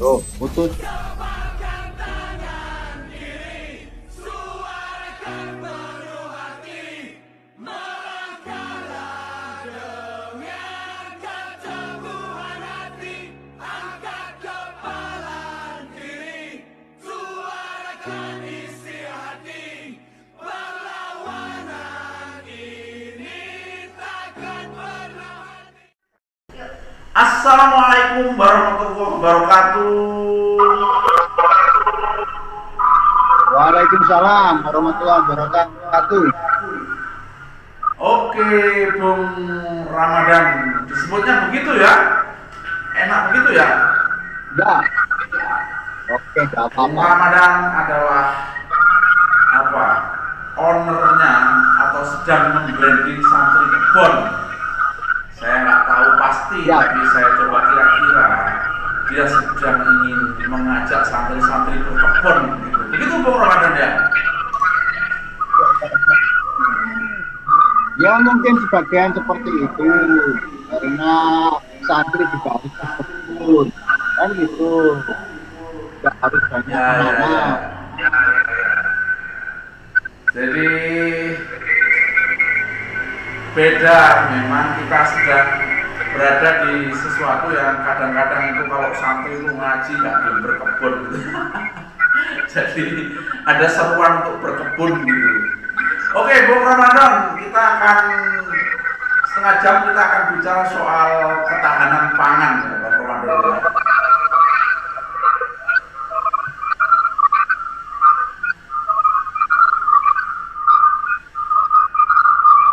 Oh, putus. Assalamualaikum warahmatullahi wabarakatuh. Waalaikumsalam warahmatullahi wabarakatuh. Oke, Bung Ramadan. Disebutnya begitu ya? Enak begitu ya? Dah. Oke, gak Bung apa-apa. Ramadan adalah apa? Ownernya atau sedang membranding santri kebon. Pasti, Ya. tapi saya coba kira-kira dia sedang ingin mengajak santri-santri berkebun. Gitu. Begitu Bung Ramadan ya? Ya mungkin sebagian seperti itu karena santri juga harus berkebun kan gitu. Gak harus banyak Ya, ya, ya. Jadi beda memang kita sedang berada di sesuatu yang kadang-kadang itu kalau santri itu ngaji nggak belum berkebun gitu. Jadi ada seruan untuk berkebun gitu. Oke, Bung Ramadan, kita akan setengah jam kita akan bicara soal ketahanan pangan ya, Ramadan. ya.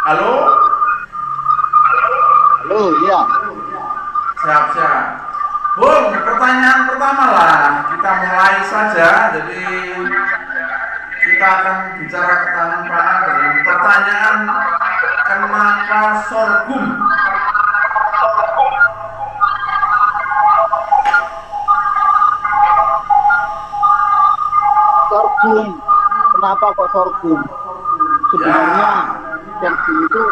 Halo? Halo, iya. Siap, siap. Bung, pertanyaan pertama lah. Kita mulai saja. Jadi kita akan bicara ketahanan dengan pertanyaan kenapa sorghum? Sorghum. Kenapa kok sorghum? Sebenarnya sorghum itu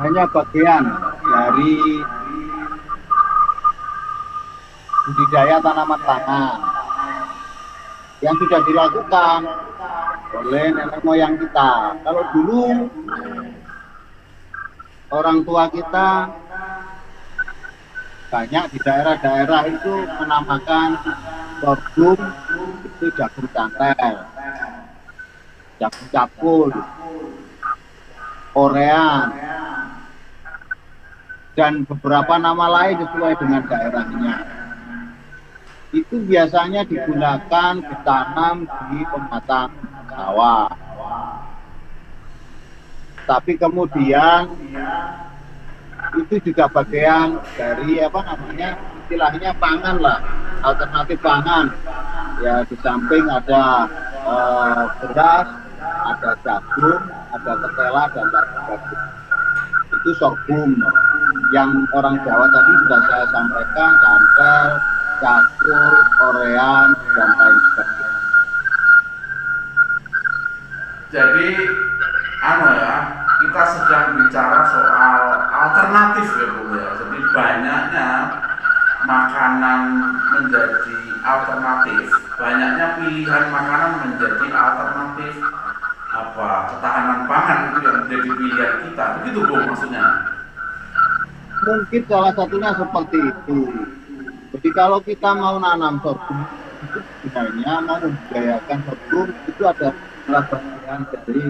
hanya bagian dari budidaya tanaman pangan. Yang sudah dilakukan oleh nenek moyang kita. Kalau dulu orang tua kita banyak di daerah-daerah itu menamakan sorghum itu jagung cantel, jagung capul, korean, dan beberapa nama lain sesuai dengan daerahnya. Itu biasanya digunakan ditanam di pematang sawah. Tapi kemudian itu juga bagian dari apa namanya istilahnya pangan lah alternatif pangan ya di samping ada eh, beras ada jagung ada ketela dan lain sebagainya itu sorghum yang orang Jawa tadi sudah saya sampaikan cantel cakur korean dan lain sebagainya Jadi anu ya, kita sedang bicara soal alternatif ya Bu ya. Jadi banyaknya makanan menjadi alternatif, banyaknya pilihan makanan menjadi alternatif apa ketahanan pangan itu yang menjadi pilihan kita. Begitu Bu maksudnya. Mungkin salah satunya seperti itu. Jadi kalau kita mau nanam sorghum itu sebenarnya mau membudidayakan sorghum itu adalah bagian dari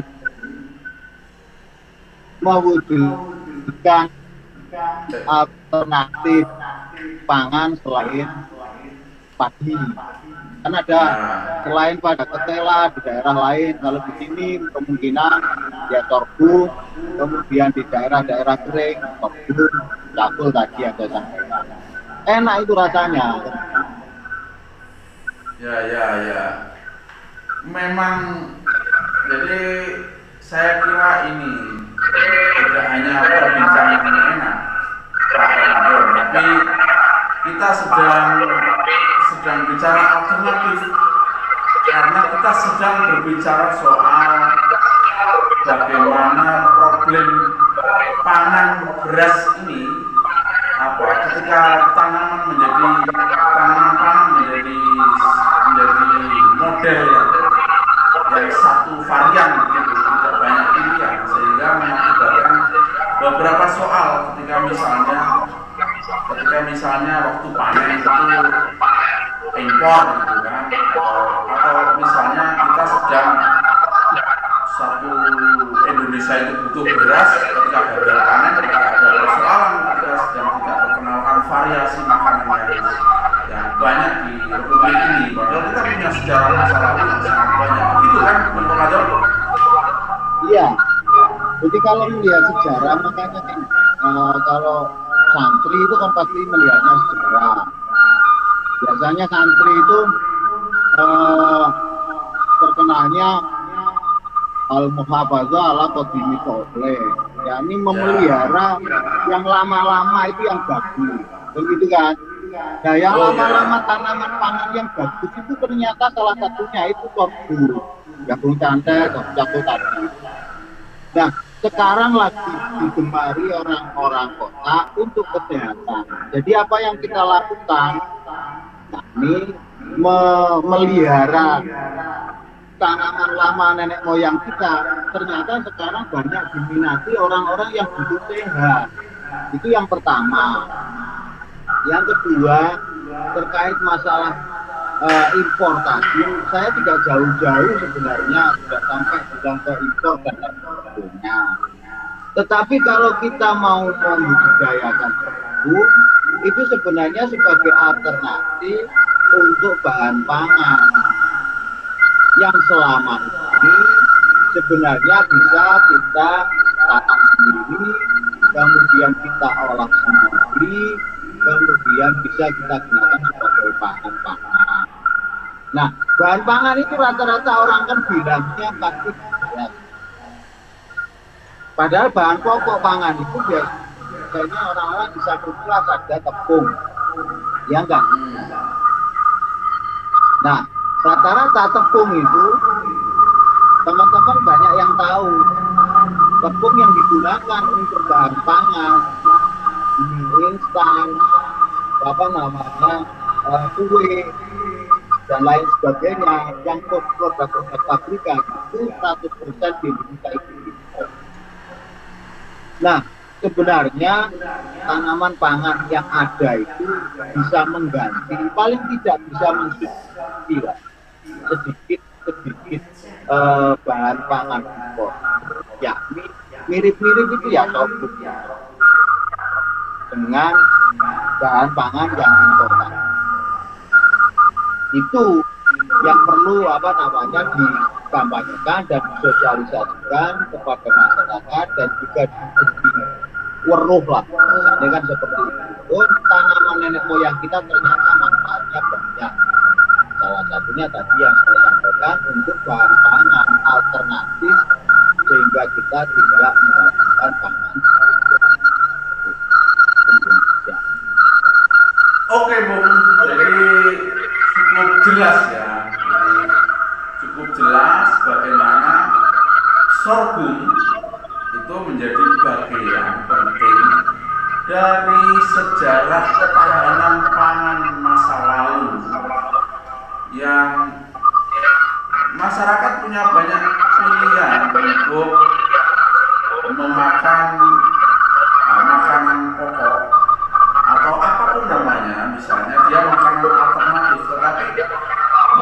mewujudkan alternatif pangan selain padi. Kan ada selain pada ketela di daerah lain, kalau di sini kemungkinan ya sorghum, kemudian di daerah-daerah kering sorghum, cakul tadi ada sampaikan. Enak itu rasanya. Ya ya ya. Memang jadi saya kira ini tidak hanya perbincangan yang enak Pak Ramadan, tapi kita sedang sedang bicara alternatif karena kita sedang berbicara soal pangan kalau melihat sejarah makanya kan uh, kalau santri itu kan pasti melihatnya sejarah. Biasanya santri itu uh, terkenalnya al muhafazah ala qadimi Ya yakni memelihara yang lama-lama itu yang bagus. Begitu kan? Nah yang oh, iya. lama-lama tanaman pangan yang bagus itu ternyata salah satunya itu korbu jagung cantai jagung tadi. Nah sekarang lagi digemari orang-orang kota untuk kesehatan. Jadi apa yang kita lakukan kami memelihara tanaman lama nenek moyang kita. Ternyata sekarang banyak diminati orang-orang yang butuh sehat. Itu yang pertama. Yang kedua terkait masalah uh, impor tadi. Saya tidak jauh-jauh sebenarnya sudah sampai sedang ke impor dan sebagainya tetapi kalau kita mau membudidayakan tebu itu sebenarnya sebagai alternatif untuk bahan pangan. Yang selama ini sebenarnya bisa kita tanam sendiri, kemudian kita olah sendiri, kemudian bisa kita gunakan sebagai bahan pangan. Nah, bahan pangan itu rata-rata orang kan bilangnya pasti beras. Padahal bahan pokok pangan itu biasanya orang-orang bisa berkelas ada tepung, ya enggak? Nah, rata-rata tepung itu teman-teman banyak yang tahu tepung yang digunakan untuk bahan pangan instan apa namanya uh, kue dan lain sebagainya yang produk-produk pabrikan itu 100% di Indonesia itu. Nah, sebenarnya tanaman pangan yang ada itu bisa mengganti, paling tidak bisa mensubsidi sedikit sedikit uh, bahan pangan impor. Yakni mirip-mirip itu ya sorghum dengan bahan pangan yang imporan itu yang perlu apa namanya dikampanyekan dan disosialisasikan kepada masyarakat dan juga diberi weruh lah. Misalnya kan seperti itu. Tanaman nenek moyang kita ternyata manfaatnya banyak. Salah satunya tadi yang saya sampaikan untuk bahan pangan alternatif sehingga kita tidak mendapatkan pangan Indonesia. Oke Bung, jadi cukup jelas ya, jadi cukup jelas bagaimana sorghum itu menjadi bagian penting dari sejarah ketahanan pangan masa lalu. Yang masyarakat punya banyak pilihan untuk memakan uh, makanan pokok atau apa pun namanya. Misalnya dia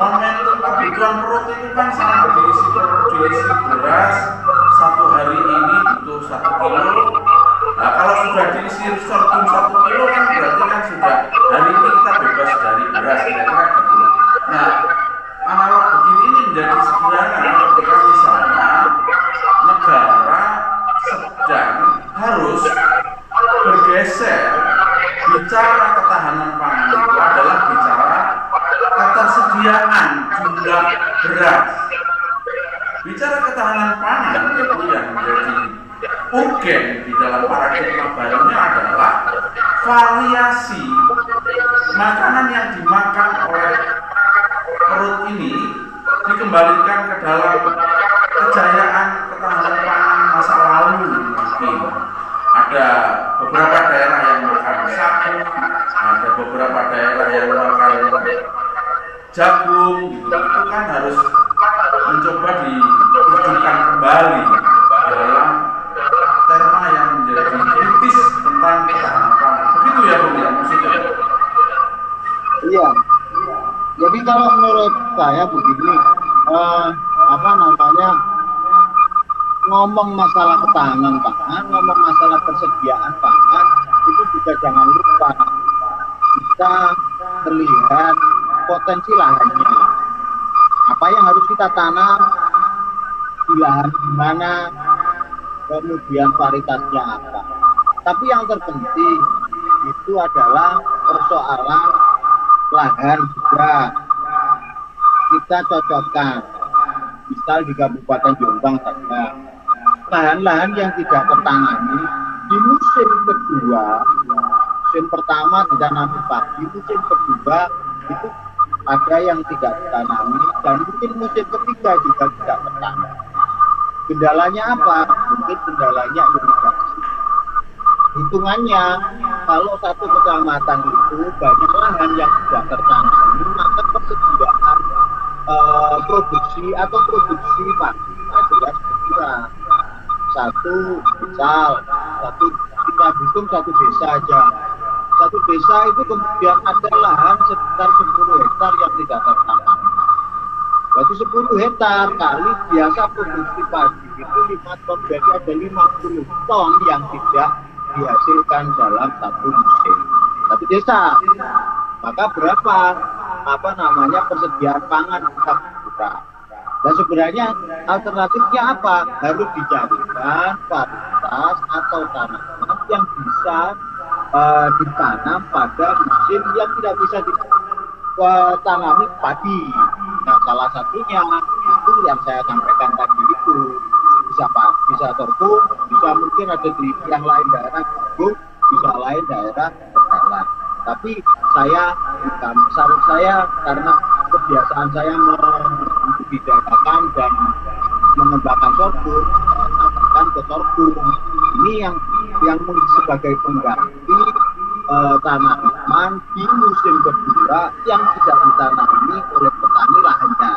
momentum kebutuhan perut itu kan sangat diisi diisi beras satu hari ini butuh satu kilo. Nah kalau sudah diisi sorghum satu kilo kan berarti kan sudah hari ini kita bebas dari beras. Kira-kira beras. Bicara ketahanan pangan itu yang menjadi urgen di dalam paradigma barunya adalah variasi makanan yang dimakan oleh perut ini dikembalikan ke dalam kejayaan ketahanan pangan masa lalu mungkin ada beberapa daerah yang makan sagu ada beberapa daerah yang makan jagung saya begini uh, apa namanya? Ngomong masalah ketahanan pangan ngomong masalah persediaan pangan itu juga jangan lupa kita melihat potensi lahannya. Apa yang harus kita tanam? Di lahan di mana? Kemudian varietasnya apa? Tapi yang terpenting itu adalah persoalan lahan juga kita cocokkan. Misal di Kabupaten Jombang saja lahan-lahan yang tidak tertangani di musim kedua musim pertama ditanami pagi musim kedua itu ada yang tidak ditanami dan mungkin musim ketiga juga tidak tertanam kendalanya apa? Mungkin kendalanya irigasi. Hitungannya kalau satu kecamatan itu banyak lahan yang tidak tertanami maka persediaan uh, produksi atau produksi padi jelas berkurang satu misal satu kita hitung satu desa aja. Satu desa itu kemudian ada lahan sekitar 10 hektar yang tidak tertanam berarti 10 hektar kali biasa produksi padi itu 5 ton berarti ada 50 ton yang tidak dihasilkan dalam satu musim. Satu desa. Maka berapa apa namanya persediaan pangan kita. Buka dan sebenarnya alternatifnya apa? Harus dicarikan varietas atau tanaman yang bisa uh, ditanam pada musim yang tidak bisa ditanami padi. Nah salah satunya itu yang saya sampaikan tadi itu. Bisa bisa sorghum bisa mungkin ada di yang lain daerah sorghum bisa lain daerah tapi saya bukan saran saya karena kebiasaan saya membudidayakan dan mengembangkan sorghum sampaikan ke sorghum ini yang yang sebagai pengganti uh, tanaman di musim kedua yang tidak ditanami oleh petani lahannya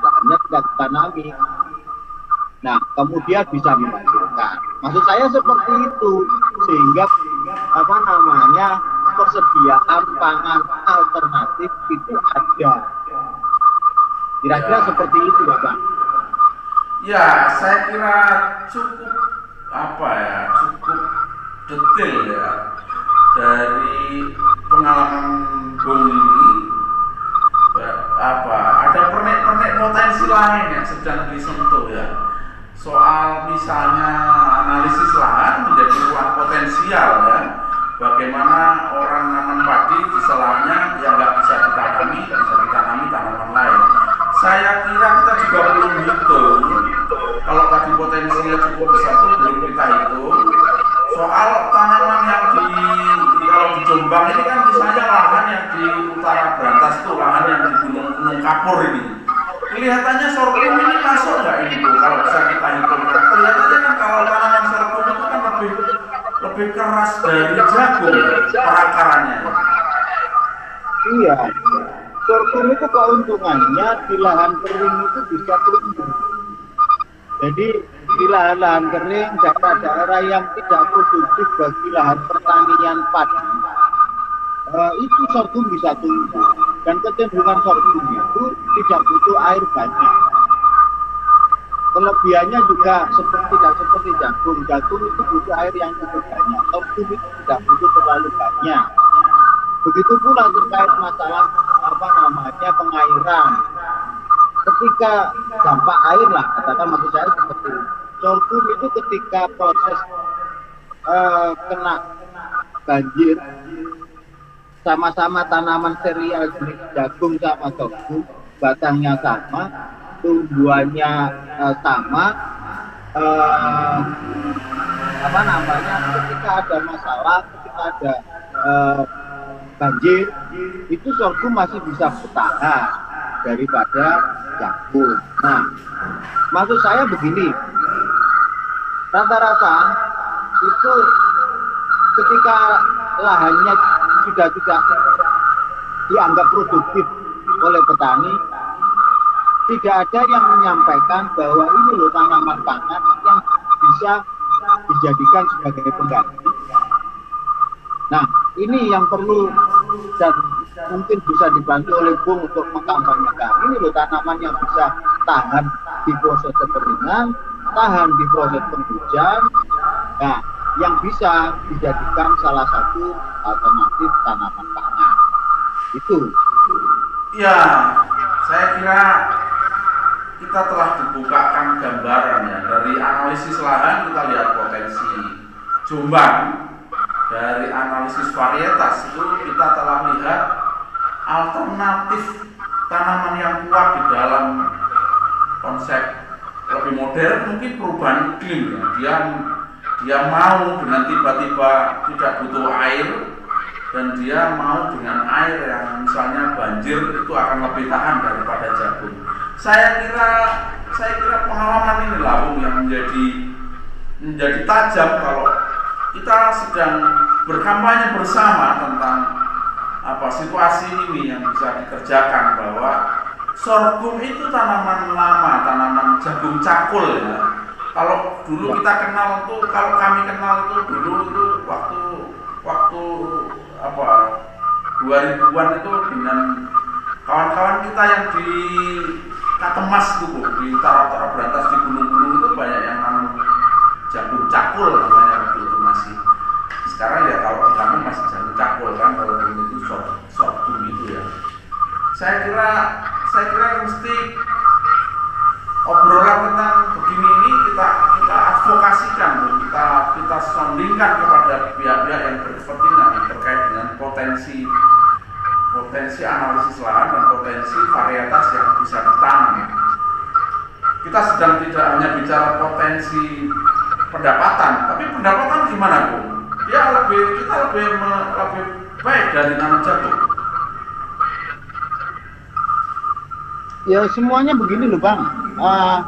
lahannya tidak ditanami Nah, kemudian bisa menghasilkan. Maksud saya seperti itu, sehingga apa namanya persediaan pangan alternatif itu ada. Kira-kira ya. seperti itu, Bapak. Ya, saya kira cukup apa ya, cukup detail ya dari pengalaman Bung ini apa ada pernik-pernik potensi lain yang sedang disentuh ya soal misalnya analisis lahan menjadi ruang potensial ya bagaimana orang nanam padi di selahnya yang nggak bisa ditanami bisa ditanami tanaman lain? Saya kira kita juga belum hitung kalau tadi potensinya cukup besar itu belum kita hitung. Soal tanaman yang di, kalau di Jombang ini kan misalnya lahan yang di utara Berantas itu lahan yang di Gunung Gunung Kapur ini. Kelihatannya sorghum ini masuk nggak ini kalau bisa kita hitung kelihatannya kan kalau tanaman sorghum itu kan lebih lebih keras dari jagung perakarannya. Iya. Sorghum itu keuntungannya di lahan kering itu bisa tumbuh. Jadi di lahan-lahan kering daerah-daerah yang tidak produktif bagi lahan pertanian padi uh, itu sorghum bisa tumbuh. Dan kecenderungan sorghum itu tidak butuh air banyak kelebihannya juga seperti tidak seperti jagung. Jagung itu butuh air yang cukup banyak sorghum itu tidak butuh terlalu banyak. Begitu pula terkait masalah apa namanya pengairan. Ketika dampak air lah katakan maksud saya seperti sorghum itu ketika proses uh, kena banjir sama-sama tanaman serial jenis jagung sama sorghum, batangnya sama, tumbuhannya uh, sama, uh, apa namanya? Ketika ada masalah, ketika ada uh, banjir, itu sorghum masih bisa bertahan daripada jagung. Nah, maksud saya begini, rata-rata itu ketika lahannya sudah tidak dianggap produktif oleh petani, tidak ada yang menyampaikan bahwa ini loh tanaman pangan yang bisa dijadikan sebagai pengganti. Nah, ini yang perlu dan mungkin bisa dibantu oleh Bung untuk mengkampanyekan. Ini loh tanaman yang bisa tahan di proses kekeringan, tahan di proses penghujan, nah, yang bisa dijadikan salah satu alternatif tanaman pangan. Itu. Ya, saya kira kita telah dibukakan gambaran ya. Dari analisis lahan kita lihat potensi Jombang. Dari analisis varietas itu kita telah lihat alternatif tanaman yang kuat di dalam konsep lebih modern mungkin perubahan iklim ya. Dia dia mau dengan tiba-tiba tidak butuh air dan dia mau dengan air yang misalnya banjir itu akan lebih tahan daripada jagung saya kira saya kira pengalaman ini lah yang menjadi menjadi tajam kalau kita sedang berkampanye bersama tentang apa situasi ini yang bisa dikerjakan bahwa sorghum itu tanaman lama, tanaman jagung cakul ya. Kalau dulu kita kenal tuh, kalau kami kenal itu dulu itu waktu waktu apa 2000-an itu dengan kawan-kawan kita yang di Katemas tuh di utara-utara berantas di gunung-gunung itu banyak yang nanam jagung cakul namanya waktu itu masih. Sekarang ya kalau di kami masih jagung cakul kan kalau itu short sorghum itu ya. Saya kira saya kira mesti obrolan tentang begini ini kita kita advokasikan kita kita soundingkan kepada pihak-pihak yang berkepentingan terkait dengan potensi potensi analisis lahan dan potensi varietas yang bisa ditanam kita sedang tidak hanya bicara potensi pendapatan tapi pendapatan gimana bu dia lebih kita lebih lebih baik dari nanam jagung. Ya semuanya begini loh bang. Uh,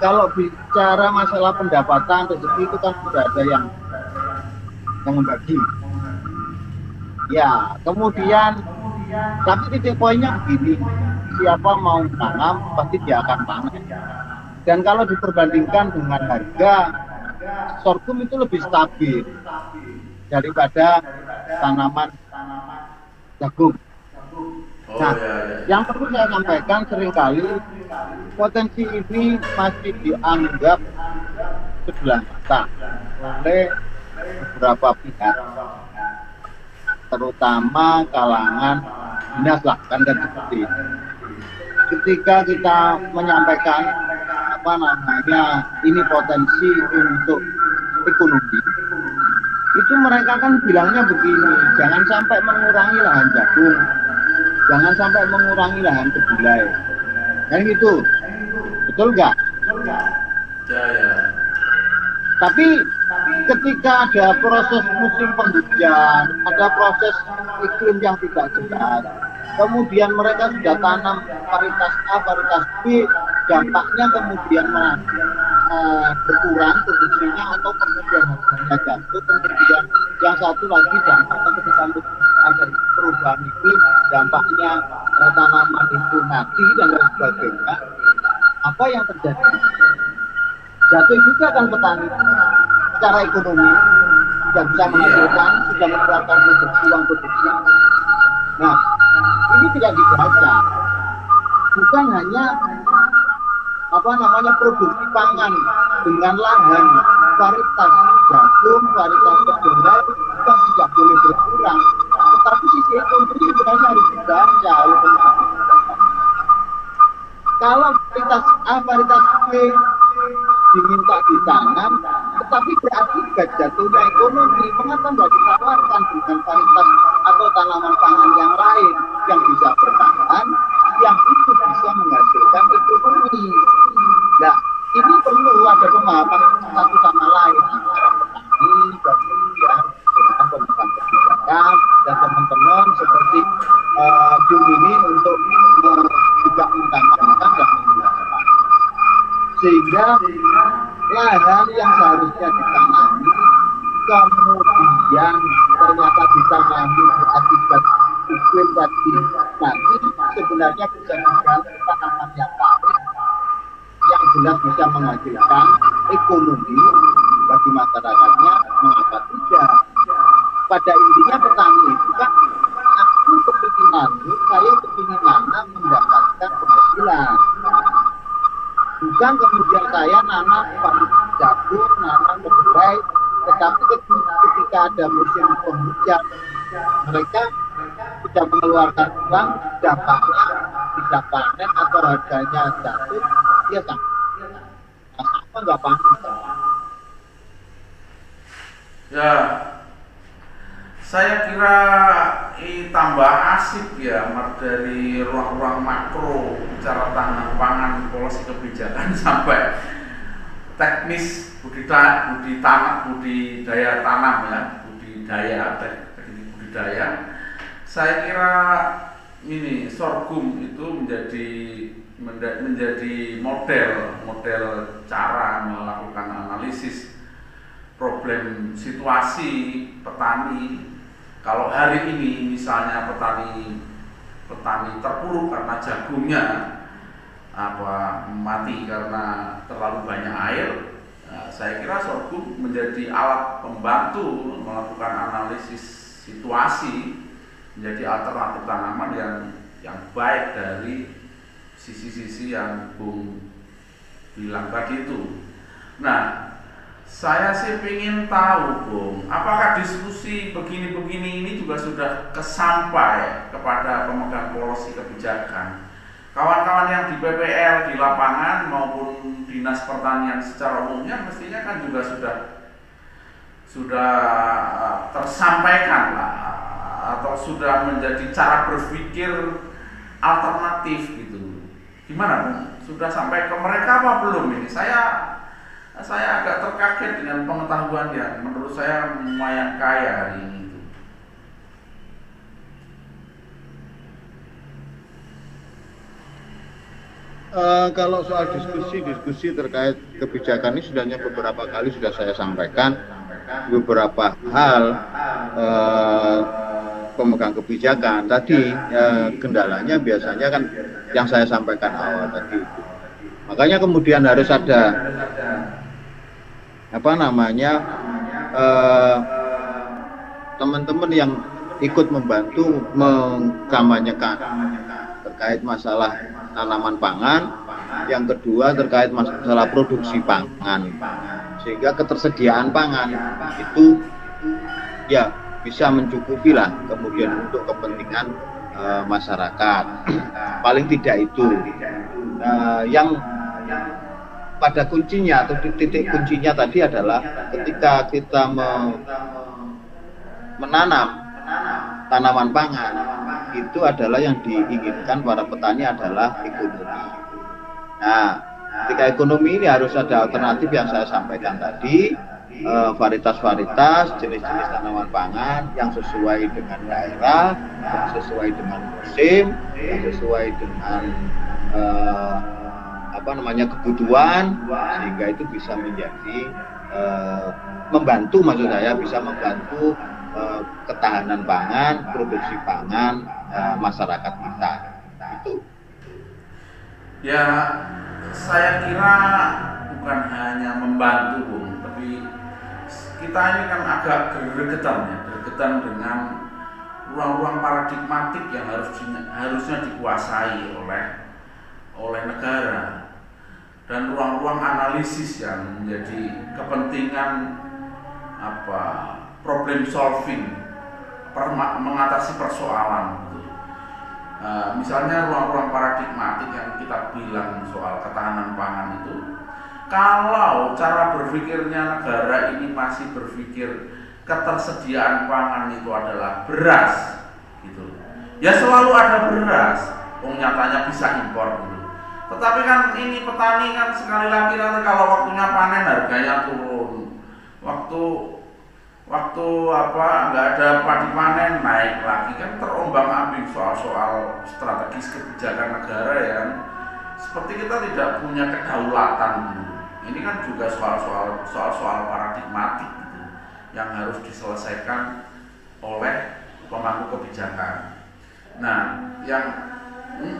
kalau bicara masalah pendapatan rezeki itu kan sudah ada yang yang membagi. Ya kemudian tapi titik poinnya begini siapa mau tanam pasti dia akan panen dan kalau diperbandingkan dengan harga sorghum itu lebih stabil daripada tanaman jagung. Oh, nah, iya, iya. yang perlu saya sampaikan sering kali potensi ini masih dianggap sebelah mata oleh beberapa pihak, terutama kalangan dinas lah kan dan seperti itu. Ketika kita menyampaikan apa namanya ini potensi untuk ekonomi itu mereka kan bilangnya begini jangan sampai mengurangi lahan jagung jangan sampai mengurangi lahan kedelai kan gitu betul nggak ya, ya. tapi ketika ada proses musim penghujan ada proses iklim yang tidak jelas kemudian mereka sudah tanam varietas A, varietas B dampaknya kemudian uh, berkurang produksinya atau kemudian harganya jatuh kemudian yang satu lagi dampaknya ketika ada perubahan iklim dampaknya uh, tanaman itu mati dan lain sebagainya. Apa yang terjadi? Jatuh juga kan petani secara ekonomi tidak bisa menghasilkan sudah mengeluarkan produksi uang produksi nah ini tidak dibaca bukan hanya apa namanya produksi pangan dengan lahan varietas jagung, varietas kedelai kan tidak boleh berkurang. Tetapi sisi ekonomi sebenarnya harus dibaca oleh pemerintah. Kalau varietas A, varietas B diminta ditanam, tetapi berarti jatuhnya ekonomi. Mengapa tidak ditawarkan dengan varietas atau tanaman pangan yang lain yang bisa bertahan, yang itu bisa menghasilkan ekonomi. Nah, ini perlu ada pemahaman satu sama lain antara petani, kemudian dengan pemerintahan kebijakan dan teman-teman seperti uh, ini untuk uh, juga mengkampanyekan dan menjelaskan sehingga lahan yang seharusnya ditanami kemudian ternyata ditanami berakibat iklim tadi nanti sebenarnya bisa diganti tanaman yang lain yang jelas bisa menghasilkan ekonomi bagi masyarakatnya mengapa tidak pada intinya petani itu kan aku kepinginan saya kepingin nanam mendapatkan penghasilan bukan kemudian saya nanam nanam ketika ada musim penghujan. Mereka sudah mengeluarkan uang dampaknya tidak panen atau harganya jatuh. Ya kan nah, apa nggak panen ya. Saya kira ini tambah asik ya dari ruang-ruang makro bicara tanah pangan polisi kebijakan sampai teknis budidaya budi tanah budidaya tanam ya budidaya teknik budidaya saya kira ini sorghum itu menjadi menjadi model model cara melakukan analisis problem situasi petani. Kalau hari ini misalnya petani petani terpuruk karena jagungnya apa mati karena terlalu banyak air, nah, saya kira sorghum menjadi alat pembantu melakukan analisis situasi menjadi alternatif tanaman yang yang baik dari sisi-sisi yang Bung bilang tadi itu. Nah, saya sih ingin tahu, Bung, apakah diskusi begini-begini ini juga sudah kesampai kepada pemegang policy kebijakan? Kawan-kawan yang di BPL di lapangan maupun dinas pertanian secara umumnya mestinya kan juga sudah sudah eh, tersampaikan lah atau sudah menjadi cara berpikir alternatif gitu. Gimana, Bung? Sudah sampai ke mereka apa belum ini? Saya saya agak terkaget dengan pengetahuan yang menurut saya lumayan kaya hari ini. Uh, kalau soal diskusi-diskusi terkait kebijakan ini sudahnya beberapa kali sudah saya sampaikan. Beberapa hal uh, pemegang kebijakan tadi uh, kendalanya biasanya kan yang saya sampaikan awal tadi. Makanya kemudian harus ada apa namanya eh, teman-teman yang ikut membantu mengkampanyekan terkait masalah tanaman pangan, yang kedua terkait masalah produksi pangan, sehingga ketersediaan pangan itu ya bisa mencukupi lah kemudian untuk kepentingan uh, masyarakat. Paling tidak itu. Uh, yang pada kuncinya atau titik kuncinya tadi adalah ketika kita me, menanam tanaman pangan itu adalah yang diinginkan para petani adalah ekonomi. Nah, ketika ekonomi ini harus ada alternatif yang saya sampaikan tadi, eh, varietas-varietas, jenis-jenis tanaman pangan yang sesuai dengan daerah, yang sesuai dengan musim, yang sesuai dengan uh, apa namanya kebutuhan sehingga itu bisa menjadi uh, membantu maksud saya bisa membantu uh, ketahanan pangan, produksi pangan uh, masyarakat kita. Ya, saya kira bukan hanya membantu, Bung, tapi kita ini kan agak gregetan ya, gregetan dengan ruang-ruang paradigmatik yang harus harusnya dikuasai oleh oleh negara dan ruang-ruang analisis yang menjadi kepentingan apa problem solving mengatasi persoalan Uh, misalnya ruang-ruang paradigmatik yang kita bilang soal ketahanan pangan itu kalau cara berpikirnya negara ini masih berpikir ketersediaan pangan itu adalah beras gitu. Ya selalu ada beras oh nyatanya bisa impor gitu. Tetapi kan ini petani kan sekali lagi nanti kalau waktunya panen harganya turun. Waktu waktu apa nggak ada padi panen naik lagi. Kan terombang ambing soal-soal strategis kebijakan negara yang seperti kita tidak punya kedaulatan. Ini kan juga soal-soal soal-soal paradigmatik gitu, yang harus diselesaikan oleh pemangku kebijakan. Nah, yang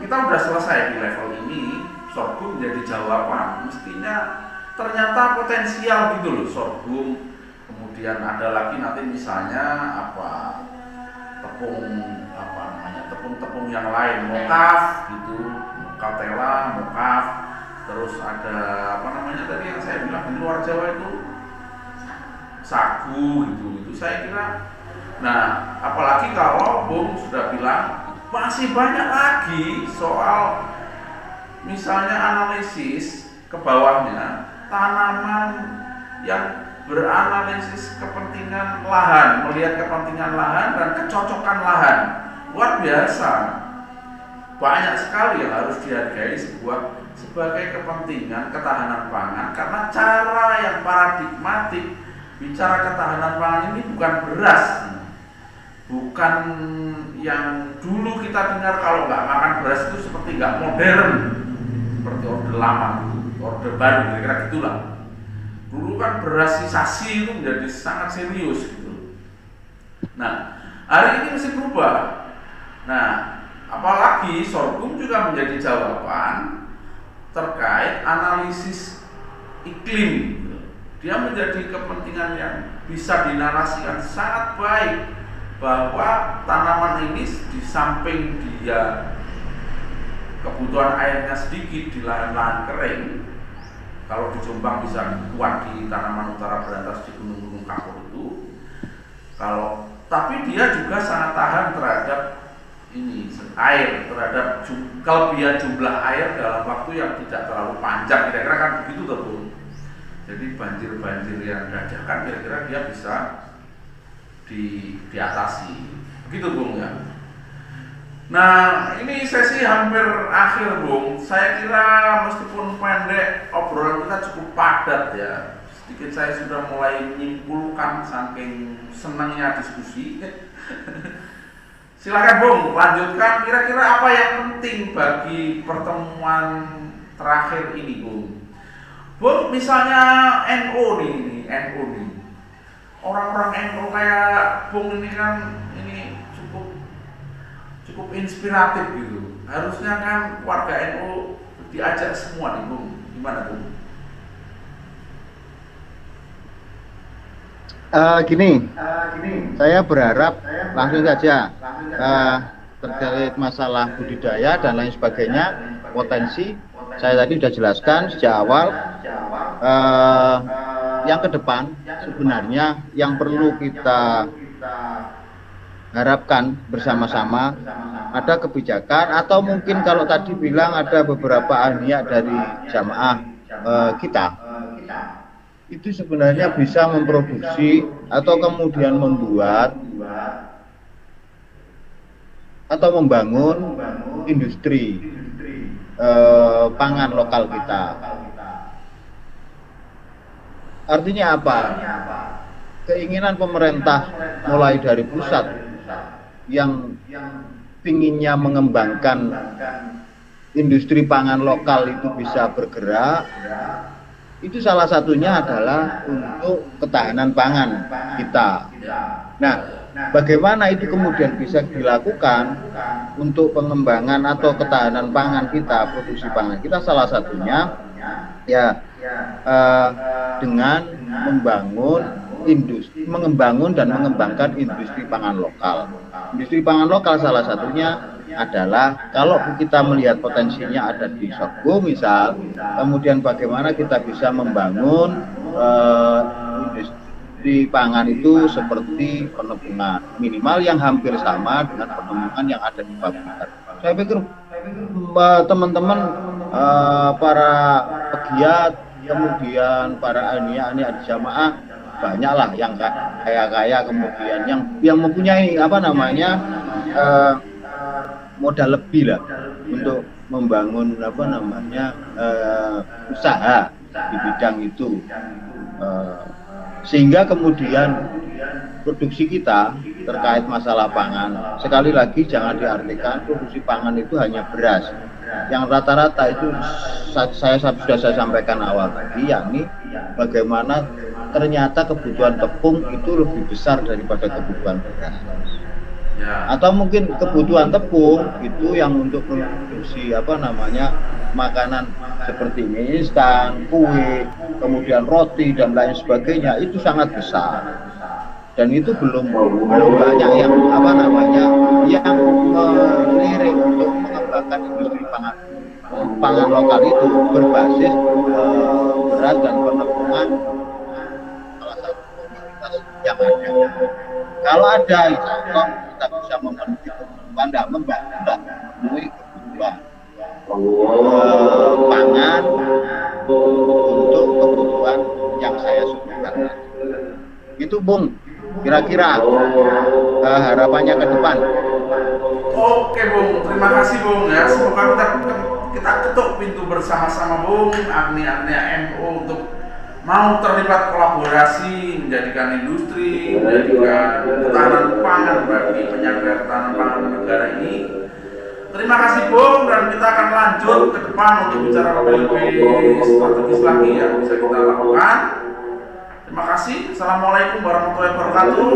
kita udah selesai di level ini sorghum menjadi jawaban. Mestinya ternyata potensial gitu loh sorghum kemudian ada lagi nanti misalnya apa tepung apa namanya tepung-tepung yang lain mokaf gitu mokatela mokaf. Terus ada apa namanya tadi yang saya bilang di luar Jawa itu? Sagu gitu itu saya kira. Nah apalagi kalau Bung sudah bilang masih banyak lagi soal misalnya analisis ke bawahnya tanaman yang beranalisis kepentingan lahan, melihat kepentingan lahan dan kecocokan lahan. Luar biasa. Banyak sekali yang harus dihargai sebuah sebagai kepentingan ketahanan pangan karena cara yang paradigmatik bicara ketahanan pangan ini bukan beras bukan yang dulu kita dengar kalau nggak makan beras itu seperti nggak modern seperti orde lama orde baru kira-kira gitulah dulu kan berasisasi itu menjadi sangat serius gitu. Nah, hari ini mesti berubah. Nah, apalagi sorghum juga menjadi jawaban terkait analisis iklim. Dia menjadi kepentingan yang bisa dinarasikan sangat baik bahwa tanaman ini di samping dia kebutuhan airnya sedikit di lahan-lahan kering kalau di Jombang bisa kuat di tanaman utara berantas di gunung-gunung kapur itu kalau tapi dia juga sangat tahan terhadap ini air terhadap kelebihan jumlah air dalam waktu yang tidak terlalu panjang. Kira-kira kan begitu tuh jadi banjir-banjir yang dadakan kira-kira dia bisa di, diatasi. Begitu Bung ya Nah, ini sesi hampir akhir, Bung. Saya kira meskipun pendek, obrolan kita cukup padat ya. Sedikit saya sudah mulai menyimpulkan saking senangnya diskusi. Silakan, Bung, lanjutkan. Kira-kira apa yang penting bagi pertemuan terakhir ini, Bung? Bung, misalnya NO nih, NO nih. Orang-orang NO kayak Bung ini kan cukup inspiratif gitu. Harusnya kan warga NU diajak semua nih, Bung. Gimana, Bung? Uh, gini, uh, gini, saya berharap saya langsung saja uh, terkait masalah budidaya dan lain sebagainya, potensi saya tadi sudah jelaskan sejak awal. Uh, yang ke depan sebenarnya yang perlu kita harapkan bersama-sama ada kebijakan atau mungkin kalau tadi bilang ada beberapa ahliya dari jamaah eh, kita itu sebenarnya bisa memproduksi atau kemudian membuat atau membangun industri eh, pangan lokal kita. Artinya apa? Keinginan pemerintah mulai dari pusat yang pinginnya mengembangkan industri pangan lokal itu bisa bergerak itu salah satunya adalah untuk ketahanan pangan kita. Nah, bagaimana itu kemudian bisa dilakukan untuk pengembangan atau ketahanan pangan kita, produksi pangan kita salah satunya ya eh, dengan membangun industri membangun dan mengembangkan industri pangan lokal. Industri pangan lokal salah satunya adalah kalau kita melihat potensinya ada di sorghum misal, kemudian bagaimana kita bisa membangun uh, industri pangan itu seperti penebungan minimal yang hampir sama dengan penebungan yang ada di pabrikan. Saya pikir eh, teman-teman uh, para pegiat kemudian para ania-ania di jamaah banyaklah yang kaya-kaya kemudian yang yang mempunyai apa namanya uh, modal lebih lah untuk membangun apa namanya uh, usaha di bidang itu. Uh, sehingga kemudian produksi kita terkait masalah pangan sekali lagi jangan diartikan produksi pangan itu hanya beras. Yang rata-rata itu saya sudah saya sampaikan awal tadi yakni bagaimana ternyata kebutuhan tepung itu lebih besar daripada kebutuhan beras. Ya. Atau mungkin kebutuhan tepung itu yang untuk produksi apa namanya makanan seperti mie instan, kue, kemudian roti dan lain sebagainya itu sangat besar. dan itu belum belum banyak yang apa namanya yang melirik untuk mengembangkan industri pangan pangan lokal itu berbasis uh, beras dan penepungan yang ada. Kalau ada contoh kita bisa memenuhi kebutuhan, tidak memenuhi kebutuhan uh, pangan untuk kebutuhan yang saya sebutkan. Itu Bung, kira-kira uh, harapannya ke depan. Oke Bung, terima kasih Bung ya. Semoga kita kita ketuk pintu bersama-sama Bung, Agni-Agni MO untuk mau terlibat kolaborasi menjadikan industri, menjadikan ketahanan pangan bagi penyangga ketahanan pangan negara ini. Terima kasih Bung dan kita akan lanjut ke depan untuk bicara lebih lebih strategis lagi yang bisa kita lakukan. Terima kasih. Assalamualaikum warahmatullahi wabarakatuh.